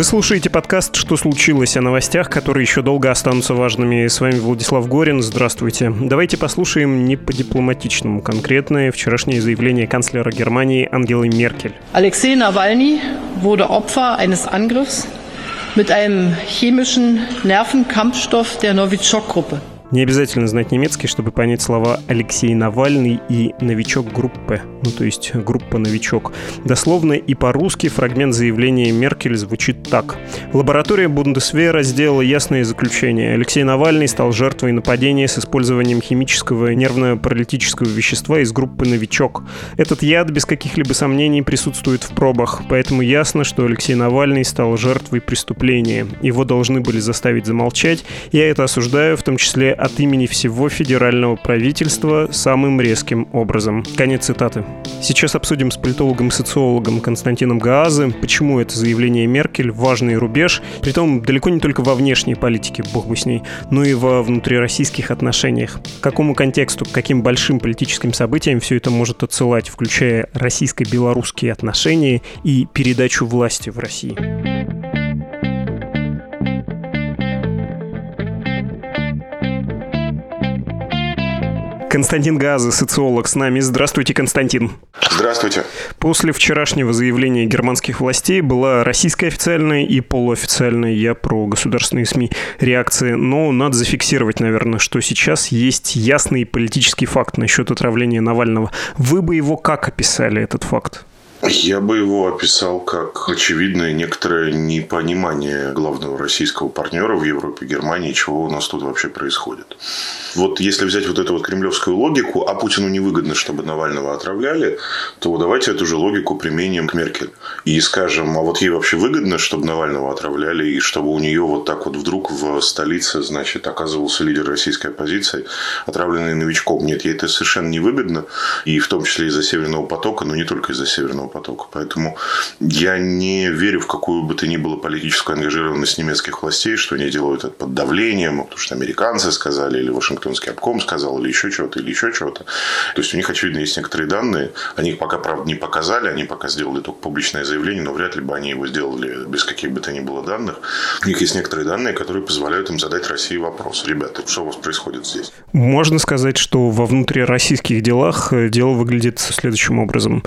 Вы слушаете подкаст «Что случилось?» о новостях, которые еще долго останутся важными. С вами Владислав Горин. Здравствуйте. Давайте послушаем не по дипломатичному конкретное вчерашнее заявление канцлера Германии Ангелы Меркель. Алексей Навальный wurde Opfer eines Angriffs mit einem chemischen Nervenkampfstoff der Novichok-Gruppe. Не обязательно знать немецкий, чтобы понять слова Алексей Навальный и новичок группы, ну то есть группа новичок. Дословно и по-русски фрагмент заявления Меркель звучит так. Лаборатория Бундесвера сделала ясное заключение. Алексей Навальный стал жертвой нападения с использованием химического нервно-паралитического вещества из группы «Новичок». Этот яд без каких-либо сомнений присутствует в пробах, поэтому ясно, что Алексей Навальный стал жертвой преступления. Его должны были заставить замолчать. Я это осуждаю, в том числе от имени всего федерального правительства самым резким образом. Конец цитаты. Сейчас обсудим с политологом и социологом Константином Гаазы, почему это заявление Меркель важный рубеж, притом далеко не только во внешней политике, бог бы с ней, но и во внутрироссийских отношениях. К какому контексту, к каким большим политическим событиям все это может отсылать, включая российско-белорусские отношения и передачу власти в России. Константин Газа, социолог, с нами. Здравствуйте, Константин. Здравствуйте. После вчерашнего заявления германских властей была российская официальная и полуофициальная, я про государственные СМИ, реакции. Но надо зафиксировать, наверное, что сейчас есть ясный политический факт насчет отравления Навального. Вы бы его как описали, этот факт? Я бы его описал как очевидное некоторое непонимание главного российского партнера в Европе, Германии, чего у нас тут вообще происходит. Вот если взять вот эту вот кремлевскую логику, а Путину невыгодно, чтобы Навального отравляли, то давайте эту же логику применим к Меркель. И скажем, а вот ей вообще выгодно, чтобы Навального отравляли, и чтобы у нее вот так вот вдруг в столице, значит, оказывался лидер российской оппозиции, отравленный новичком. Нет, ей это совершенно невыгодно, и в том числе из-за Северного потока, но не только из-за Северного потока. Поэтому я не верю в какую бы то ни было политическую ангажированность немецких властей, что они делают это под давлением, потому что американцы сказали, или Вашингтонский обком сказал, или еще чего-то, или еще чего-то. То есть у них, очевидно, есть некоторые данные. Они их пока, правда, не показали, они пока сделали только публичное заявление, но вряд ли бы они его сделали без каких бы то ни было данных. У них есть некоторые данные, которые позволяют им задать России вопрос. Ребята, что у вас происходит здесь? Можно сказать, что во внутрироссийских делах э, дело выглядит следующим образом,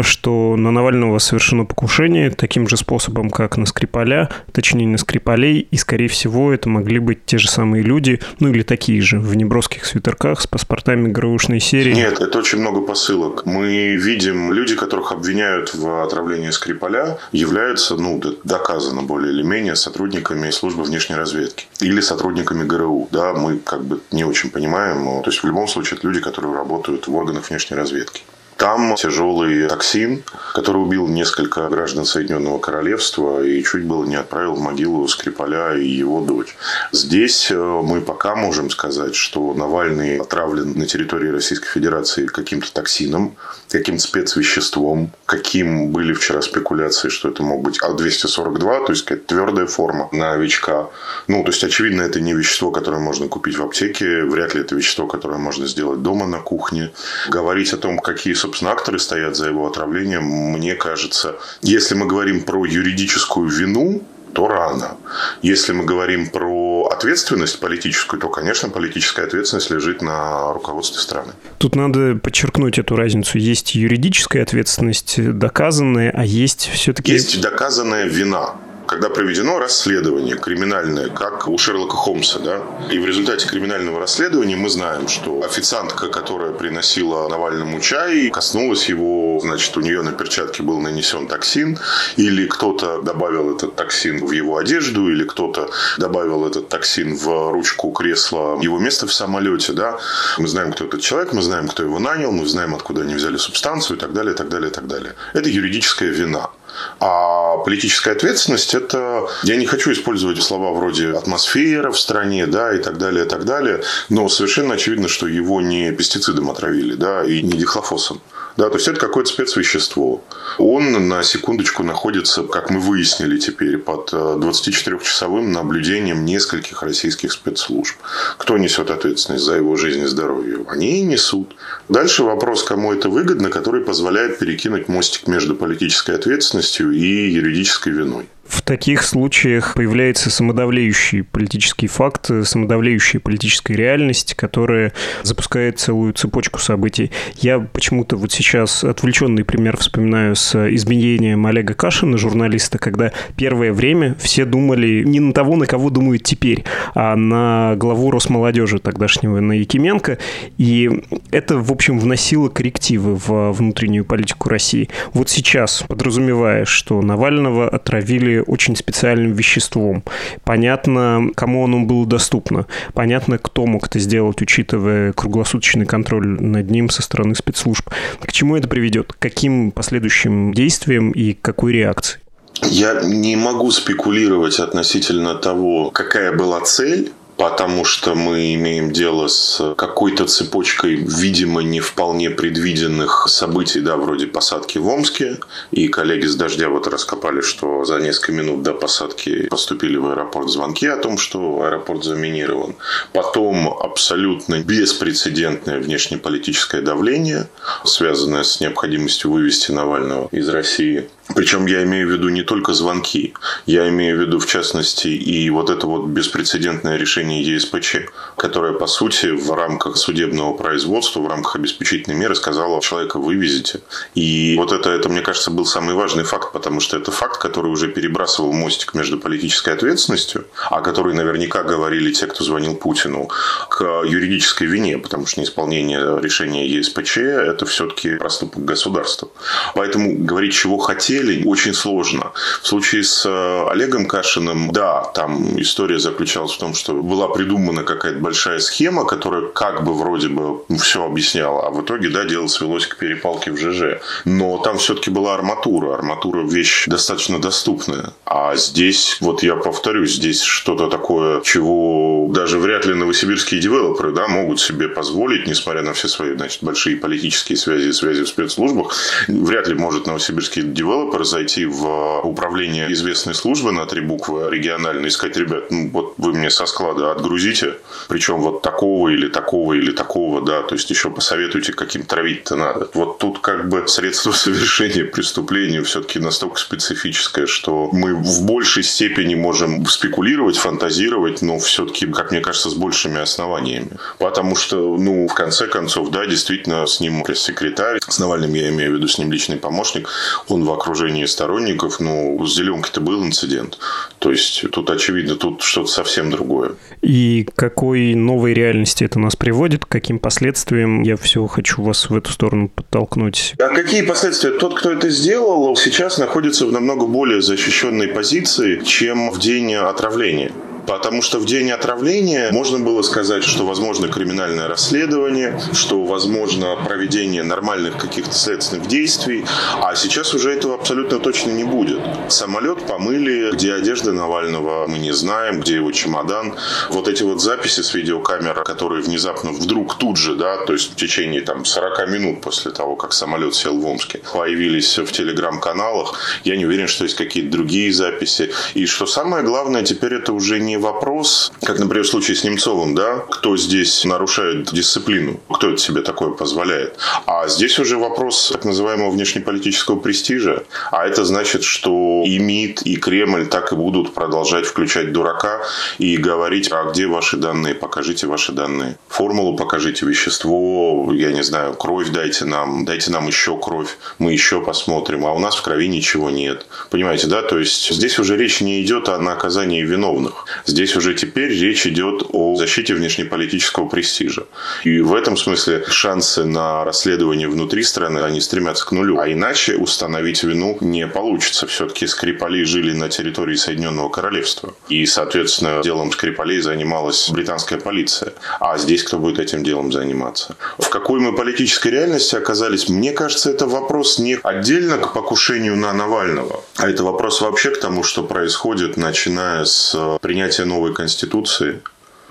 что на Навального совершено покушение таким же способом, как на Скрипаля, точнее на Скрипалей, и, скорее всего, это могли быть те же самые люди, ну или такие же, в неброских свитерках с паспортами ГРУшной серии. Нет, это очень много посылок. Мы видим, люди, которых обвиняют в отравлении Скрипаля, являются, ну, доказано более или менее, сотрудниками службы внешней разведки или сотрудниками ГРУ. Да, мы как бы не очень понимаем. То есть, в любом случае, это люди, которые работают в органах внешней разведки. Там тяжелый токсин, который убил несколько граждан Соединенного Королевства и чуть было не отправил в могилу Скрипаля и его дочь. Здесь э, мы пока можем сказать, что Навальный отравлен на территории Российской Федерации каким-то токсином, каким-то спецвеществом, каким были вчера спекуляции, что это мог быть А-242, то есть какая-то твердая форма новичка. Ну, то есть, очевидно, это не вещество, которое можно купить в аптеке, вряд ли это вещество, которое можно сделать дома на кухне. Говорить о том, какие собственно, акторы стоят за его отравлением, мне кажется, если мы говорим про юридическую вину, то рано. Если мы говорим про ответственность политическую, то, конечно, политическая ответственность лежит на руководстве страны. Тут надо подчеркнуть эту разницу. Есть юридическая ответственность доказанная, а есть все-таки... Есть доказанная вина когда проведено расследование криминальное, как у Шерлока Холмса, да, и в результате криминального расследования мы знаем, что официантка, которая приносила Навальному чай, коснулась его, значит, у нее на перчатке был нанесен токсин, или кто-то добавил этот токсин в его одежду, или кто-то добавил этот токсин в ручку кресла его место в самолете, да, мы знаем, кто этот человек, мы знаем, кто его нанял, мы знаем, откуда они взяли субстанцию и так далее, и так далее, и так далее. Это юридическая вина. А политическая ответственность – это… Я не хочу использовать слова вроде «атмосфера в стране», да, и так далее, и так далее, но совершенно очевидно, что его не пестицидом отравили, да, и не дихлофосом. Да, то есть это какое-то спецвещество. Он на секундочку находится, как мы выяснили теперь, под 24-часовым э, наблюдением нескольких российских спецслужб. Кто несет ответственность за его жизнь и здоровье? Они и несут. Дальше вопрос, кому это выгодно, который позволяет перекинуть мостик между политической ответственностью и юридической виной. В таких случаях появляется самодавлеющий политический факт, самодавлеющая политическая реальность, которая запускает целую цепочку событий. Я почему-то вот сейчас отвлеченный пример вспоминаю с изменением Олега Кашина, журналиста, когда первое время все думали не на того, на кого думают теперь, а на главу Росмолодежи тогдашнего, на Якименко. И это, в общем, вносило коррективы в внутреннюю политику России. Вот сейчас, подразумевая, что Навального отравили очень специальным веществом. Понятно, кому оно было доступно. Понятно, кто мог это сделать, учитывая круглосуточный контроль над ним со стороны спецслужб. К чему это приведет? К каким последующим действиям и какой реакции? Я не могу спекулировать относительно того, какая была цель потому что мы имеем дело с какой-то цепочкой, видимо, не вполне предвиденных событий, да, вроде посадки в Омске. И коллеги с «Дождя» вот раскопали, что за несколько минут до посадки поступили в аэропорт звонки о том, что аэропорт заминирован. Потом абсолютно беспрецедентное внешнеполитическое давление, связанное с необходимостью вывести Навального из России. Причем я имею в виду не только звонки, я имею в виду в частности и вот это вот беспрецедентное решение ЕСПЧ, которое по сути в рамках судебного производства, в рамках обеспечительной меры сказала человека вывезите. И вот это, это, мне кажется, был самый важный факт, потому что это факт, который уже перебрасывал мостик между политической ответственностью, о которой наверняка говорили те, кто звонил Путину, к юридической вине, потому что неисполнение решения ЕСПЧ – это все-таки проступок государства. Поэтому говорить, чего хотели, хотели, очень сложно. В случае с э, Олегом Кашиным, да, там история заключалась в том, что была придумана какая-то большая схема, которая как бы вроде бы все объясняла, а в итоге, да, дело свелось к перепалке в ЖЖ. Но там все-таки была арматура. Арматура вещь достаточно доступная. А здесь, вот я повторюсь, здесь что-то такое, чего даже вряд ли новосибирские девелоперы, да, могут себе позволить, несмотря на все свои, значит, большие политические связи и связи в спецслужбах, вряд ли может новосибирский девелопер девелопер зайти в управление известной службы на три буквы региональной и сказать, ребят, ну вот вы мне со склада отгрузите, причем вот такого или такого или такого, да, то есть еще посоветуйте, каким травить-то надо. Вот тут как бы средство совершения преступления все-таки настолько специфическое, что мы в большей степени можем спекулировать, фантазировать, но все-таки, как мне кажется, с большими основаниями. Потому что, ну, в конце концов, да, действительно, с ним пресс-секретарь, с Навальным я имею в виду, с ним личный помощник, он вокруг окружении сторонников, ну, с зеленкой-то был инцидент. То есть тут очевидно, тут что-то совсем другое. И какой новой реальности это нас приводит, к каким последствиям? Я все хочу вас в эту сторону подтолкнуть. А какие последствия? Тот, кто это сделал, сейчас находится в намного более защищенной позиции, чем в день отравления. Потому что в день отравления можно было сказать, что возможно криминальное расследование, что возможно проведение нормальных каких-то следственных действий, а сейчас уже этого абсолютно точно не будет. Самолет помыли, где одежда Навального мы не знаем, где его чемодан. Вот эти вот записи с видеокамер, которые внезапно вдруг тут же, да, то есть в течение там 40 минут после того, как самолет сел в Омске, появились в телеграм-каналах. Я не уверен, что есть какие-то другие записи. И что самое главное, теперь это уже не вопрос, как, например, в случае с Немцовым, да, кто здесь нарушает дисциплину, кто это себе такое позволяет. А здесь уже вопрос так называемого внешнеполитического престижа. А это значит, что и МИД, и Кремль так и будут продолжать включать дурака и говорить, а где ваши данные, покажите ваши данные. Формулу покажите, вещество, я не знаю, кровь дайте нам, дайте нам еще кровь, мы еще посмотрим, а у нас в крови ничего нет. Понимаете, да? То есть здесь уже речь не идет о наказании виновных. Здесь уже теперь речь идет о защите внешнеполитического престижа. И в этом смысле шансы на расследование внутри страны, они стремятся к нулю. А иначе установить вину не получится. Все-таки Скрипали жили на территории Соединенного Королевства. И, соответственно, делом Скрипалей занималась британская полиция. А здесь кто будет этим делом заниматься? В какой мы политической реальности оказались? Мне кажется, это вопрос не отдельно к покушению на Навального, а это вопрос вообще к тому, что происходит, начиная с принятия принятия новой конституции,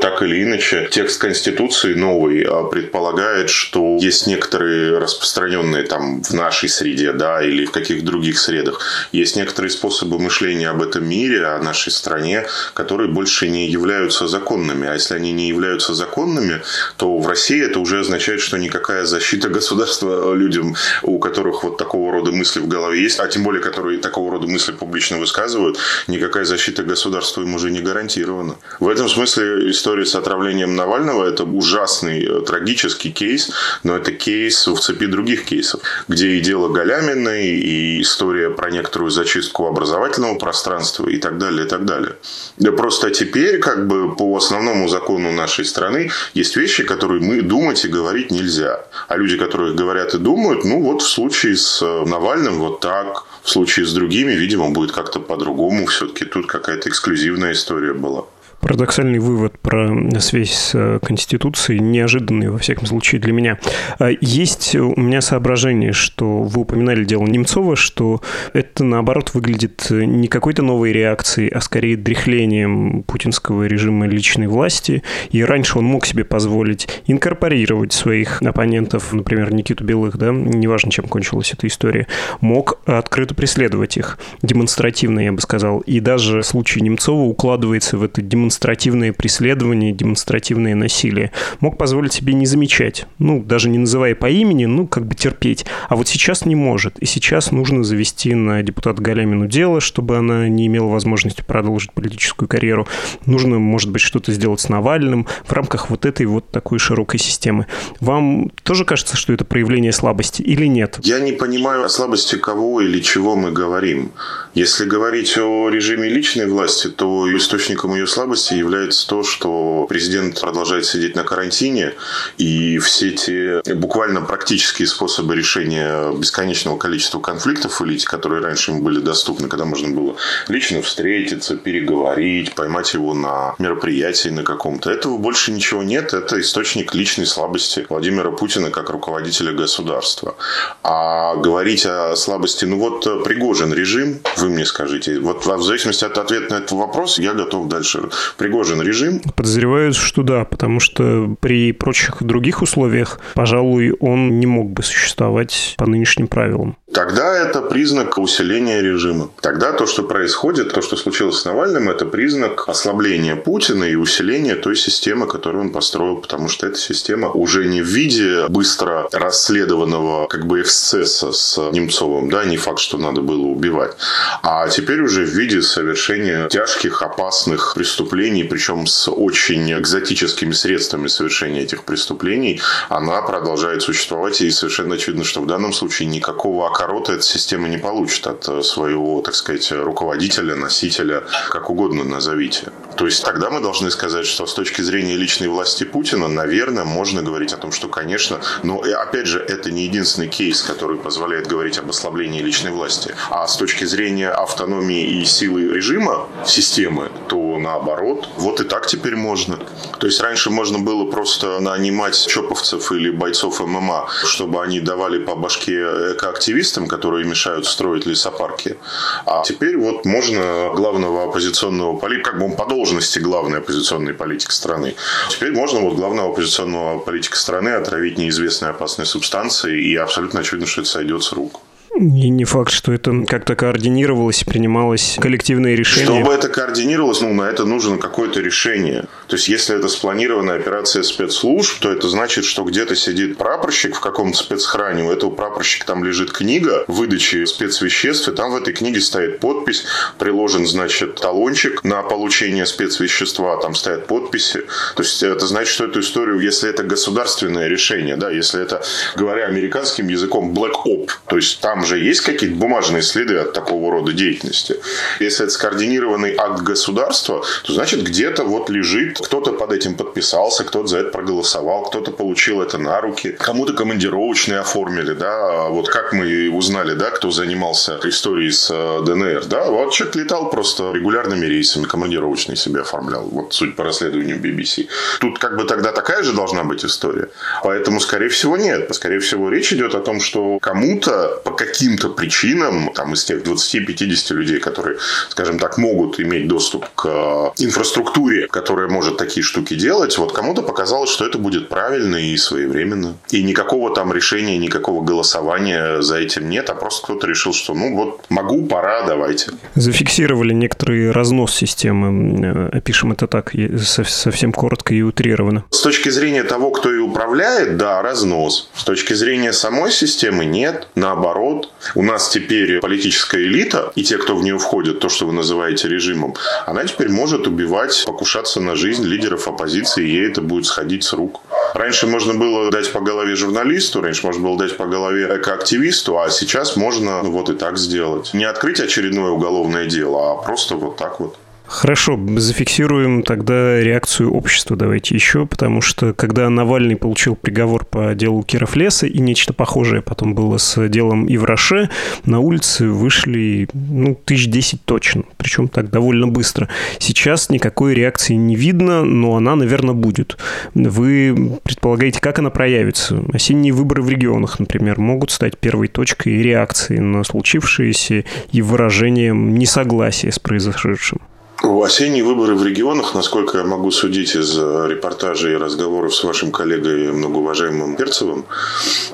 Так или иначе, текст Конституции новый а, предполагает, что есть некоторые распространенные там в нашей среде, да, или в каких-то других средах, есть некоторые способы мышления об этом мире, о нашей стране, которые больше не являются законными. А если они не являются законными, то в России это уже означает, что никакая защита государства людям, у которых вот такого рода мысли в голове есть, а тем более, которые такого рода мысли публично высказывают, никакая защита государства им уже не гарантирована. В этом смысле история с отравлением Навального – это ужасный, э, трагический кейс, но это кейс в цепи других кейсов, где и дело Галяминой, и история про некоторую зачистку образовательного пространства и так далее, и так далее. Да просто теперь, как бы по основному закону нашей страны, есть вещи, которые мы думать и говорить нельзя. А люди, которые говорят и думают, ну вот в случае с э, Навальным вот так, в случае с другими, видимо, будет как-то по-другому. Все-таки тут какая-то эксклюзивная история была. Парадоксальный вывод про связь с э, Конституцией, неожиданный, во всяком случае, для меня. А есть у меня соображение, что вы упоминали дело Немцова, что это, наоборот, выглядит не какой-то новой реакцией, а скорее дряхлением путинского режима личной власти. И раньше он мог себе позволить инкорпорировать своих оппонентов, например, Никиту Белых, да, неважно, чем кончилась эта история, мог открыто преследовать их, демонстративно, я бы сказал. И даже случай Немцова укладывается в это демонстративное демонстративные преследования, демонстративное насилие. Мог позволить себе не замечать, ну, даже не называя по имени, ну, как бы терпеть. А вот сейчас не может. И сейчас нужно завести на депутата Галямину дело, чтобы она не имела возможности продолжить политическую карьеру. Нужно, может быть, что-то сделать с Навальным в рамках вот этой вот такой широкой системы. Вам тоже кажется, что это проявление слабости или нет? Я не понимаю о слабости кого или чего мы говорим. Если говорить о режиме личной власти, то источником ее слабости является то, что президент продолжает сидеть на карантине, и все те буквально практические способы решения бесконечного количества конфликтов в элите, которые раньше ему были доступны, когда можно было лично встретиться, переговорить, поймать его на мероприятии на каком-то, этого больше ничего нет. Это источник личной слабости Владимира Путина как руководителя государства. А говорить о слабости, ну вот Пригожин режим, вы мне скажите. Вот в зависимости от ответа на этот вопрос я готов дальше. Пригожин режим? Подозреваю, что да, потому что при прочих других условиях, пожалуй, он не мог бы существовать по нынешним правилам. Тогда это признак усиления режима. Тогда то, что происходит, то, что случилось с Навальным, это признак ослабления Путина и усиления той системы, которую он построил, потому что эта система уже не в виде быстро расследованного как бы эксцесса с Немцовым, да, не факт, что надо было убивать, а теперь уже в виде совершения тяжких, опасных преступлений, причем с очень экзотическими средствами совершения этих преступлений, она продолжает существовать, и совершенно очевидно, что в данном случае никакого окорота эта система не получит от своего, так сказать, руководителя, носителя, как угодно назовите. То есть тогда мы должны сказать, что с точки зрения личной власти Путина, наверное, можно говорить о том, что, конечно, но опять же, это не единственный кейс, который позволяет говорить об ослаблении личной власти. А с точки зрения автономии и силы режима, системы, то наоборот, вот и так теперь можно. То есть раньше можно было просто нанимать чоповцев или бойцов ММА, чтобы они давали по башке экоактивистам, которые мешают строить лесопарки. А теперь вот можно главного оппозиционного политика, как бы он по должности главной оппозиционной политик страны. Теперь можно вот главного оппозиционного политика страны отравить неизвестной опасной субстанцией, и абсолютно очевидно, что это сойдет с рук. И не факт, что это как-то координировалось принималось коллективное решение. Чтобы это координировалось, ну, на это нужно какое-то решение. То есть, если это спланированная операция спецслужб, то это значит, что где-то сидит прапорщик в каком-то спецхране, у этого прапорщика там лежит книга выдачи спецвеществ, и там в этой книге стоит подпись, приложен, значит, талончик на получение спецвещества, там стоят подписи. То есть, это значит, что эту историю, если это государственное решение, да, если это, говоря американским языком, black op, то есть, там же есть какие-то бумажные следы от такого рода деятельности. Если это скоординированный акт государства, то значит где-то вот лежит, кто-то под этим подписался, кто-то за это проголосовал, кто-то получил это на руки, кому-то командировочные оформили, да, а вот как мы узнали, да, кто занимался историей с э, ДНР, да, вот человек летал просто регулярными рейсами, командировочные себе оформлял, вот суть по расследованию BBC. Тут как бы тогда такая же должна быть история. Поэтому, скорее всего, нет. Скорее всего, речь идет о том, что кому-то по каким-то причинам, там, из тех 20-50 людей, которые, скажем так, могут иметь доступ к инфраструктуре, которая может такие штуки делать, вот кому-то показалось, что это будет правильно и своевременно. И никакого там решения, никакого голосования за этим нет, а просто кто-то решил, что ну вот могу, пора, давайте. Зафиксировали некоторый разнос системы, э, опишем это так, совсем коротко и утрированно. С точки зрения того, кто и управляет, да, разнос. С точки зрения самой системы нет, наоборот. У нас теперь политическая элита и те, кто в нее входит, то, что вы называете режимом, она теперь может убивать, покушаться на жизнь лидеров оппозиции, и ей это будет сходить с рук. Раньше можно было дать по голове журналисту, раньше можно было дать по голове экоактивисту, а сейчас можно вот и так сделать. Не открыть очередное уголовное дело, а просто вот так вот. Хорошо, зафиксируем тогда реакцию общества давайте еще, потому что когда Навальный получил приговор по делу Кировлеса и нечто похожее потом было с делом Ивраше, на улице вышли, ну, тысяч десять точно, причем так довольно быстро. Сейчас никакой реакции не видно, но она, наверное, будет. Вы предполагаете, как она проявится? Осенние выборы в регионах, например, могут стать первой точкой реакции на случившееся и выражением несогласия с произошедшим? Осенние выборы в регионах, насколько я могу судить из э, репортажей и разговоров с вашим коллегой, многоуважаемым Перцевым,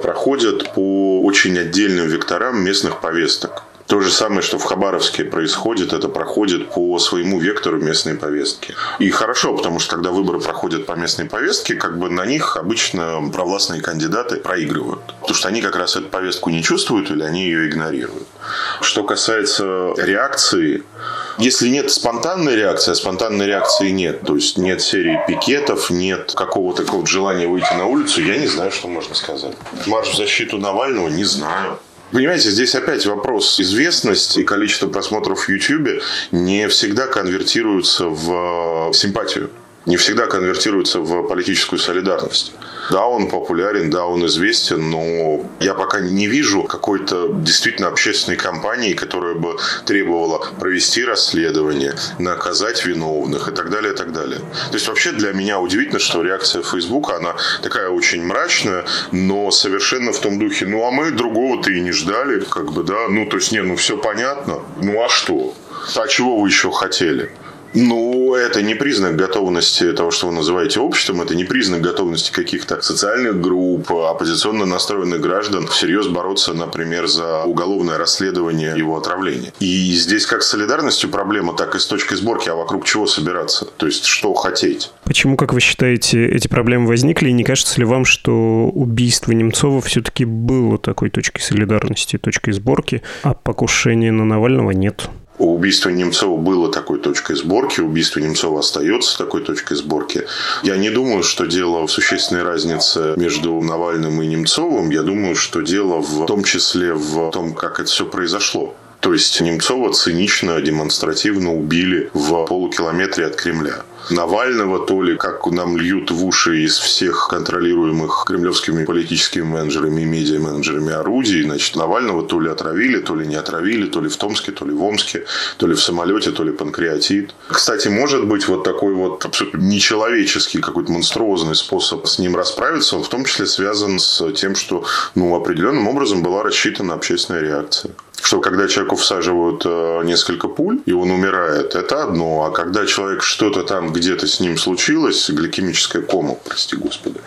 проходят по очень отдельным векторам местных повесток. То же самое, что в Хабаровске происходит, это проходит по своему вектору местной повестки. И хорошо, потому что когда выборы проходят по местной повестке, как бы на них обычно провластные кандидаты проигрывают. Потому что они как раз эту повестку не чувствуют или они ее игнорируют. Что касается реакции, если нет спонтанной реакции, а спонтанной реакции нет, то есть нет серии пикетов, нет какого-то желания выйти на улицу, я не знаю, что можно сказать. Марш в защиту Навального не знаю. Понимаете, здесь опять вопрос. Известность и количество просмотров в YouTube не всегда конвертируются в симпатию не всегда конвертируется в политическую солидарность. Да, он популярен, да, он известен, но я пока не вижу какой-то действительно общественной кампании, которая бы требовала провести расследование, наказать виновных и так далее, и так далее. То есть вообще для меня удивительно, что реакция Фейсбука, она такая очень мрачная, но совершенно в том духе, ну а мы другого-то и не ждали, как бы, да, ну то есть, не, ну все понятно, ну а что? А чего вы еще хотели? Ну, это не признак готовности того, что вы называете обществом, это не признак готовности каких-то социальных групп, оппозиционно настроенных граждан всерьез бороться, например, за уголовное расследование его отравления. И здесь как с солидарностью проблема, так и с точки сборки, а вокруг чего собираться? То есть, что хотеть? Почему, как вы считаете, эти проблемы возникли? И не кажется ли вам, что убийство Немцова все-таки было такой точкой солидарности, точкой сборки, а покушения на Навального нет? Убийство Немцова было такой точкой сборки, убийство Немцова остается такой точкой сборки. Я не думаю, что дело в существенной разнице между Навальным и Немцовым. Я думаю, что дело в том числе в том, как это все произошло. То есть Немцова цинично, демонстративно убили в полукилометре от Кремля. Навального, то ли как нам льют в уши из всех контролируемых кремлевскими политическими менеджерами и медиа-менеджерами орудий. Значит, Навального то ли отравили, то ли не отравили, то ли в Томске, то ли в Омске, то ли в самолете, то ли панкреатит. Кстати, может быть вот такой вот абсолютно нечеловеческий, какой-то монструозный способ с ним расправиться, он в том числе связан с тем, что ну, определенным образом была рассчитана общественная реакция что когда человеку всаживают э, несколько пуль, и он умирает, это одно. А когда человек что-то там где-то с ним случилось, гликемическая кома, прости господи,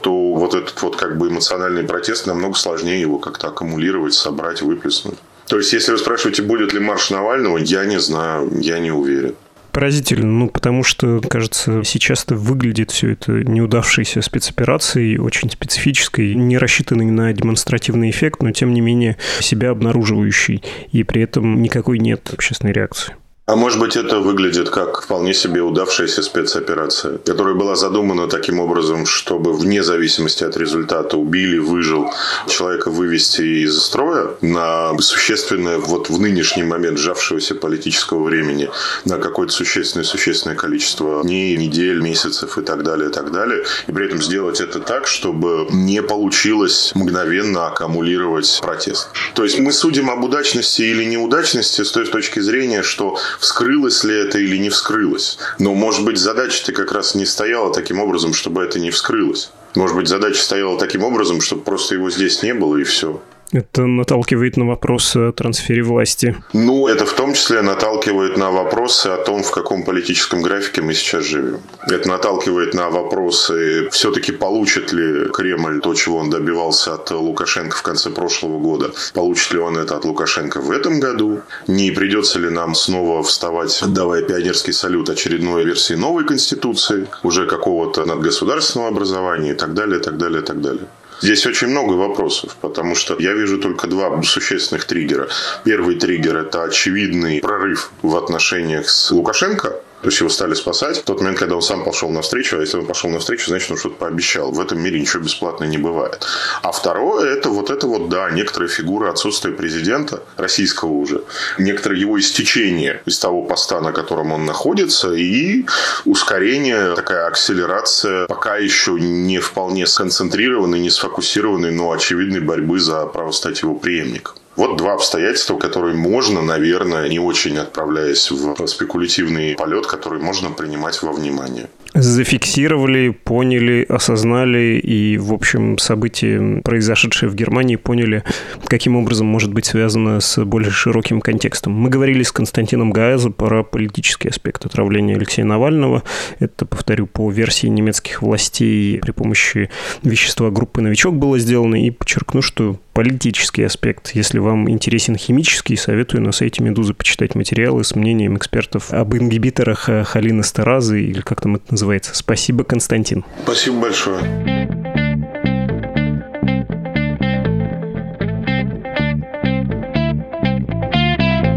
то вот этот вот как бы эмоциональный протест намного сложнее его как-то аккумулировать, собрать, выплеснуть. То есть, если вы спрашиваете, будет ли марш Навального, я не знаю, я не уверен. Поразительно, ну, потому что, кажется, сейчас это выглядит все это неудавшейся спецоперацией, очень специфической, не рассчитанной на демонстративный эффект, но, тем не менее, себя обнаруживающий, и при этом никакой нет общественной реакции. А может быть, это выглядит как вполне себе удавшаяся спецоперация, которая была задумана таким образом, чтобы вне зависимости от результата убили, выжил, человека вывести из строя на существенное, вот в нынешний момент сжавшегося политического времени, на какое-то существенное-существенное количество дней, недель, месяцев и так далее, и так далее. И при этом сделать это так, чтобы не получилось мгновенно аккумулировать протест. То есть мы судим об удачности или неудачности с той точки зрения, что вскрылось ли это или не вскрылось. Но, может быть, задача-то как раз не стояла таким образом, чтобы это не вскрылось. Может быть, задача стояла таким образом, чтобы просто его здесь не было и все. Это наталкивает на вопрос о трансфере власти. Ну, это в том числе наталкивает на вопросы о том, в каком политическом графике мы сейчас живем. Это наталкивает на вопросы, все-таки получит ли Кремль то, чего он добивался от Лукашенко в конце прошлого года. Получит ли он это от Лукашенко в этом году? Не придется ли нам снова вставать, давая пионерский салют очередной версии новой Конституции, уже какого-то надгосударственного образования и так далее, и так далее, и так далее. Здесь очень много вопросов, потому что я вижу только два существенных триггера. Первый триггер – это очевидный прорыв в отношениях с Лукашенко, то есть его стали спасать в тот момент, когда он сам пошел навстречу. А если он пошел навстречу, значит, он что-то пообещал. В этом мире ничего бесплатно не бывает. А второе, это вот это вот, да, некоторая фигура отсутствия президента, российского уже, некоторое его истечение из того поста, на котором он находится, и ускорение, такая акселерация пока еще не вполне сконцентрированной, не сфокусированной, но очевидной борьбы за право стать его преемником. Вот два обстоятельства, которые можно, наверное, не очень отправляясь в спекулятивный полет, который можно принимать во внимание зафиксировали, поняли, осознали и, в общем, события, произошедшие в Германии, поняли, каким образом может быть связано с более широким контекстом. Мы говорили с Константином Гаязо про политический аспект отравления Алексея Навального. Это, повторю, по версии немецких властей при помощи вещества группы «Новичок» было сделано. И подчеркну, что политический аспект. Если вам интересен химический, советую на сайте «Медузы» почитать материалы с мнением экспертов об ингибиторах холина стеразы, или как там это называется. Спасибо, Константин. Спасибо большое.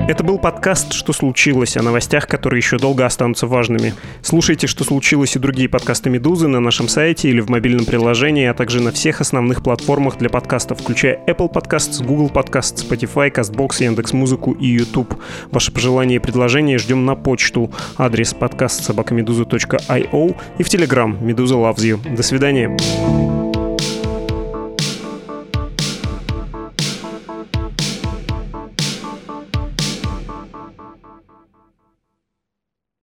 Это был подкаст «Что случилось?» о новостях, которые еще долго останутся важными. Слушайте «Что случилось?» и другие подкасты «Медузы» на нашем сайте или в мобильном приложении, а также на всех основных платформах для подкастов, включая Apple Podcasts, Google Podcasts, Spotify, CastBox, Яндекс.Музыку и YouTube. Ваши пожелания и предложения ждем на почту. Адрес подкаст собакамедуза.io и в Telegram «Медуза loves you». До свидания.